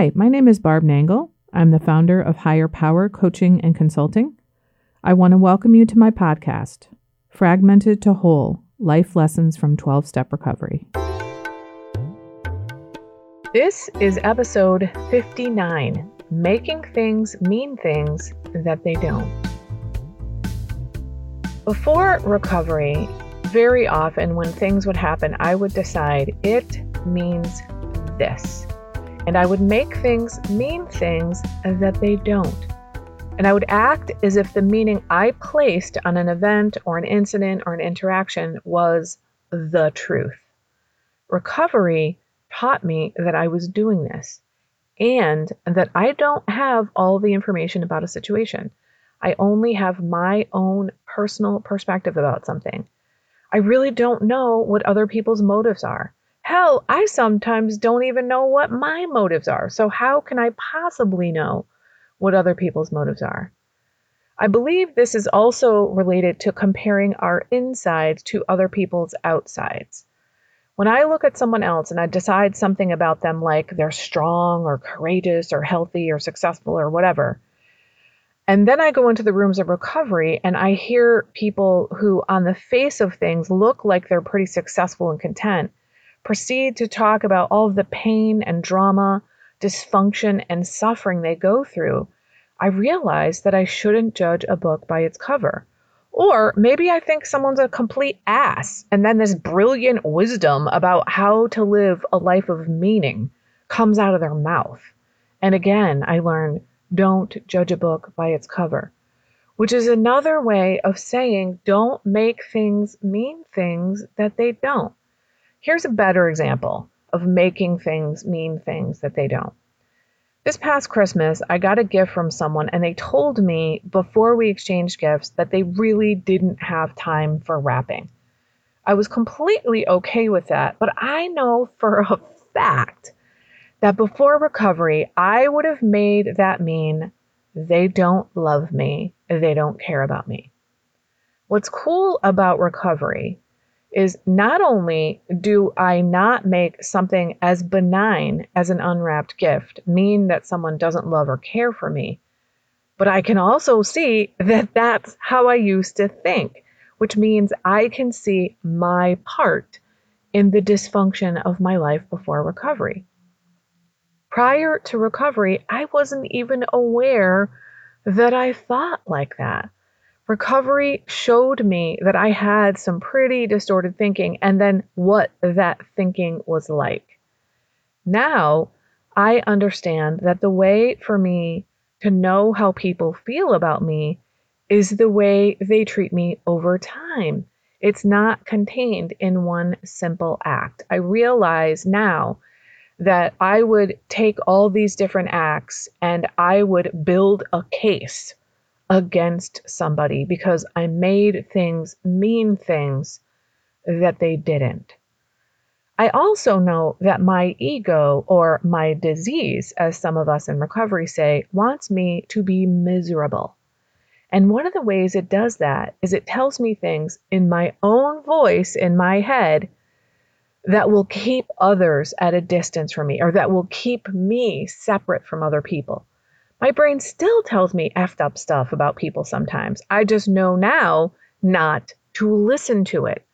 Hi, my name is Barb Nangle. I'm the founder of Higher Power Coaching and Consulting. I want to welcome you to my podcast, Fragmented to Whole Life Lessons from 12 Step Recovery. This is episode 59 Making Things Mean Things That They Don't. Before recovery, very often when things would happen, I would decide it means this. And I would make things mean things that they don't. And I would act as if the meaning I placed on an event or an incident or an interaction was the truth. Recovery taught me that I was doing this and that I don't have all the information about a situation. I only have my own personal perspective about something. I really don't know what other people's motives are. Hell, I sometimes don't even know what my motives are. So, how can I possibly know what other people's motives are? I believe this is also related to comparing our insides to other people's outsides. When I look at someone else and I decide something about them, like they're strong or courageous or healthy or successful or whatever, and then I go into the rooms of recovery and I hear people who, on the face of things, look like they're pretty successful and content proceed to talk about all of the pain and drama, dysfunction, and suffering they go through, I realize that I shouldn't judge a book by its cover. Or maybe I think someone's a complete ass, and then this brilliant wisdom about how to live a life of meaning comes out of their mouth. And again, I learn don't judge a book by its cover, which is another way of saying don't make things mean things that they don't. Here's a better example of making things mean things that they don't. This past Christmas, I got a gift from someone, and they told me before we exchanged gifts that they really didn't have time for wrapping. I was completely okay with that, but I know for a fact that before recovery, I would have made that mean they don't love me, they don't care about me. What's cool about recovery is not only do I not make something as benign as an unwrapped gift mean that someone doesn't love or care for me, but I can also see that that's how I used to think, which means I can see my part in the dysfunction of my life before recovery. Prior to recovery, I wasn't even aware that I thought like that recovery showed me that I had some pretty distorted thinking and then what that thinking was like. Now I understand that the way for me to know how people feel about me is the way they treat me over time. It's not contained in one simple act. I realize now that I would take all these different acts and I would build a case against somebody because I made things mean things that they didn't. I also know that my ego, or my disease, as some of us in recovery say, wants me to be miserable. And one of the ways it does that is it tells me things in my own voice in my head that will keep others at a distance from me or that will keep me separate from other people. My brain still tells me effed up stuff about people sometimes. I just know now not to listen to it.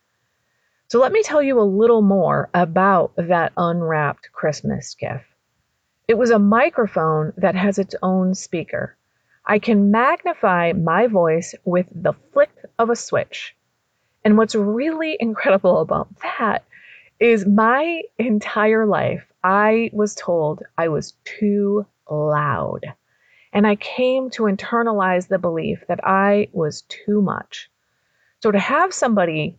So let me tell you a little more about that unwrapped Christmas gift. It was a microphone that has its own speaker. I can magnify my voice with the flick of a switch. And what's really incredible about that is my entire life, I was told I was too loud. And I came to internalize the belief that I was too much. So to have somebody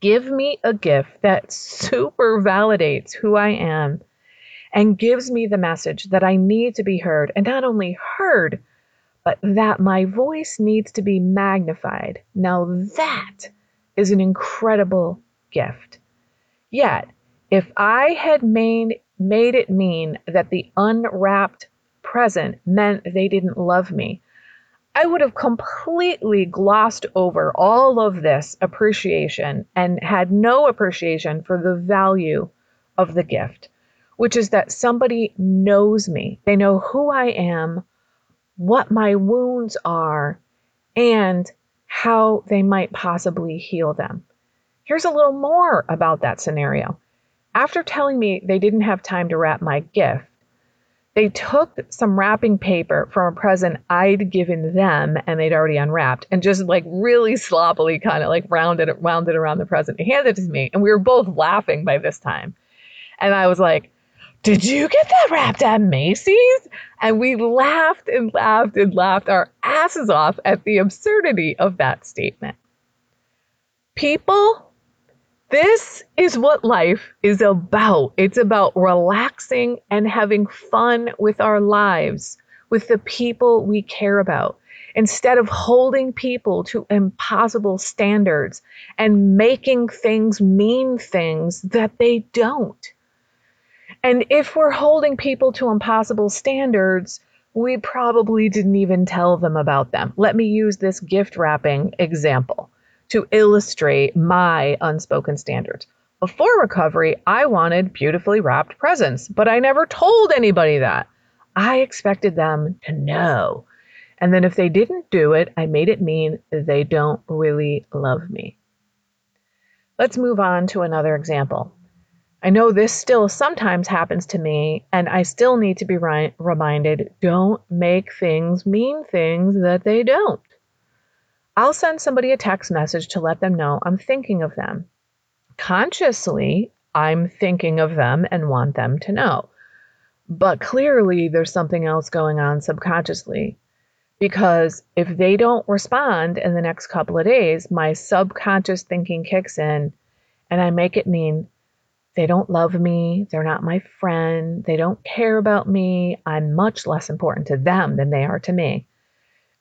give me a gift that super validates who I am and gives me the message that I need to be heard, and not only heard, but that my voice needs to be magnified. Now that is an incredible gift. Yet, if I had made, made it mean that the unwrapped present meant they didn't love me. I would have completely glossed over all of this appreciation and had no appreciation for the value of the gift, which is that somebody knows me. They know who I am, what my wounds are, and how they might possibly heal them. Here's a little more about that scenario. After telling me they didn't have time to wrap my gift, they took some wrapping paper from a present I'd given them and they'd already unwrapped and just like really sloppily kind of like rounded it, wound it around the present and handed it to me. And we were both laughing by this time. And I was like, Did you get that wrapped at Macy's? And we laughed and laughed and laughed our asses off at the absurdity of that statement. People this is what life is about. It's about relaxing and having fun with our lives, with the people we care about, instead of holding people to impossible standards and making things mean things that they don't. And if we're holding people to impossible standards, we probably didn't even tell them about them. Let me use this gift wrapping example to illustrate my unspoken standards. Before recovery, I wanted beautifully wrapped presents, but I never told anybody that. I expected them to know. And then if they didn't do it, I made it mean they don't really love me. Let's move on to another example. I know this still sometimes happens to me, and I still need to be ri- reminded don't make things mean things that they don't. I'll send somebody a text message to let them know I'm thinking of them. Consciously, I'm thinking of them and want them to know. But clearly, there's something else going on subconsciously. Because if they don't respond in the next couple of days, my subconscious thinking kicks in and I make it mean they don't love me, they're not my friend, they don't care about me, I'm much less important to them than they are to me.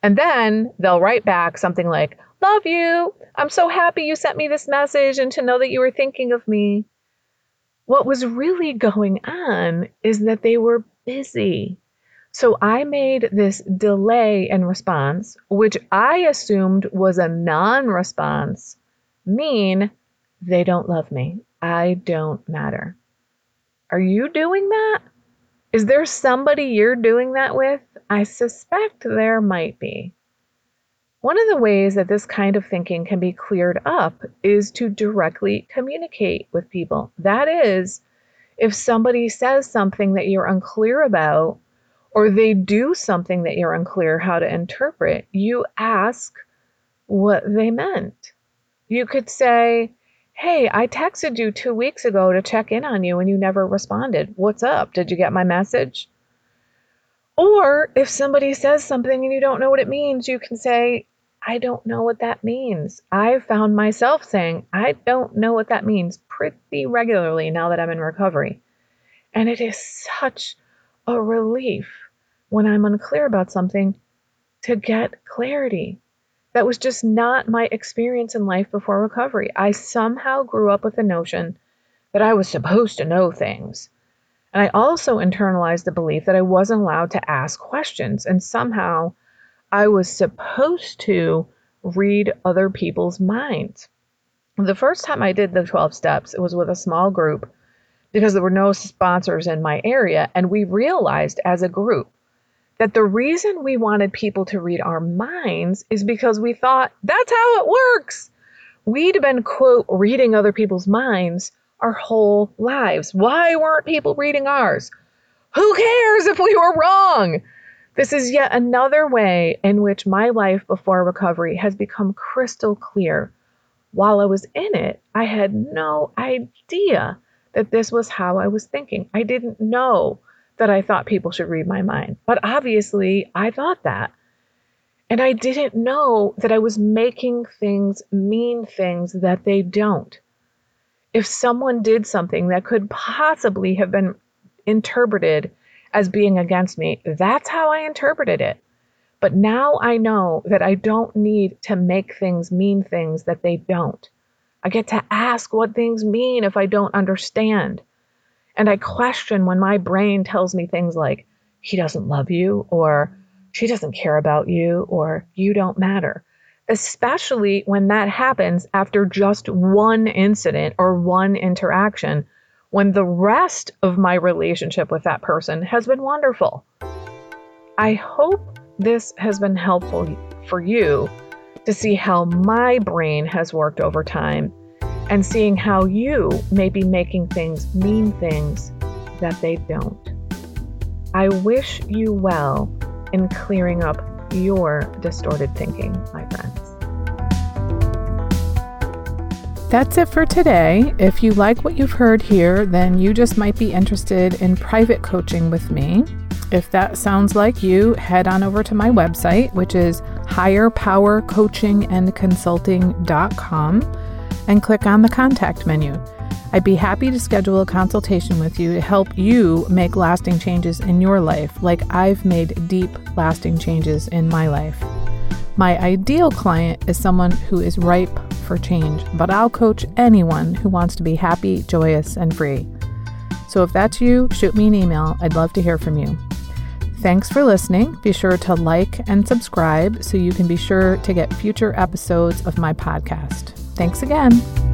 And then they'll write back something like, Love you. I'm so happy you sent me this message and to know that you were thinking of me. What was really going on is that they were busy. So I made this delay in response, which I assumed was a non response, mean they don't love me. I don't matter. Are you doing that? Is there somebody you're doing that with? I suspect there might be. One of the ways that this kind of thinking can be cleared up is to directly communicate with people. That is, if somebody says something that you're unclear about, or they do something that you're unclear how to interpret, you ask what they meant. You could say, Hey, I texted you two weeks ago to check in on you and you never responded. What's up? Did you get my message? Or if somebody says something and you don't know what it means, you can say, I don't know what that means. I found myself saying, I don't know what that means pretty regularly now that I'm in recovery. And it is such a relief when I'm unclear about something to get clarity. That was just not my experience in life before recovery. I somehow grew up with the notion that I was supposed to know things and I also internalized the belief that I wasn't allowed to ask questions. And somehow I was supposed to read other people's minds. The first time I did the 12 steps, it was with a small group because there were no sponsors in my area. And we realized as a group that the reason we wanted people to read our minds is because we thought that's how it works. We'd been, quote, reading other people's minds our whole lives. Why weren't people reading ours? Who cares if we were wrong? This is yet another way in which my life before recovery has become crystal clear. While I was in it, I had no idea that this was how I was thinking. I didn't know that I thought people should read my mind, but obviously I thought that. And I didn't know that I was making things mean things that they don't if someone did something that could possibly have been interpreted as being against me, that's how I interpreted it. But now I know that I don't need to make things mean things that they don't. I get to ask what things mean if I don't understand. And I question when my brain tells me things like, he doesn't love you, or she doesn't care about you, or you don't matter especially when that happens after just one incident or one interaction when the rest of my relationship with that person has been wonderful. I hope this has been helpful for you to see how my brain has worked over time and seeing how you may be making things mean things that they don't. I wish you well in clearing up your distorted thinking, my friends. That's it for today. If you like what you've heard here, then you just might be interested in private coaching with me. If that sounds like you, head on over to my website, which is higherpowercoachingandconsulting.com, and click on the contact menu. I'd be happy to schedule a consultation with you to help you make lasting changes in your life, like I've made deep, lasting changes in my life. My ideal client is someone who is ripe for change, but I'll coach anyone who wants to be happy, joyous, and free. So if that's you, shoot me an email. I'd love to hear from you. Thanks for listening. Be sure to like and subscribe so you can be sure to get future episodes of my podcast. Thanks again.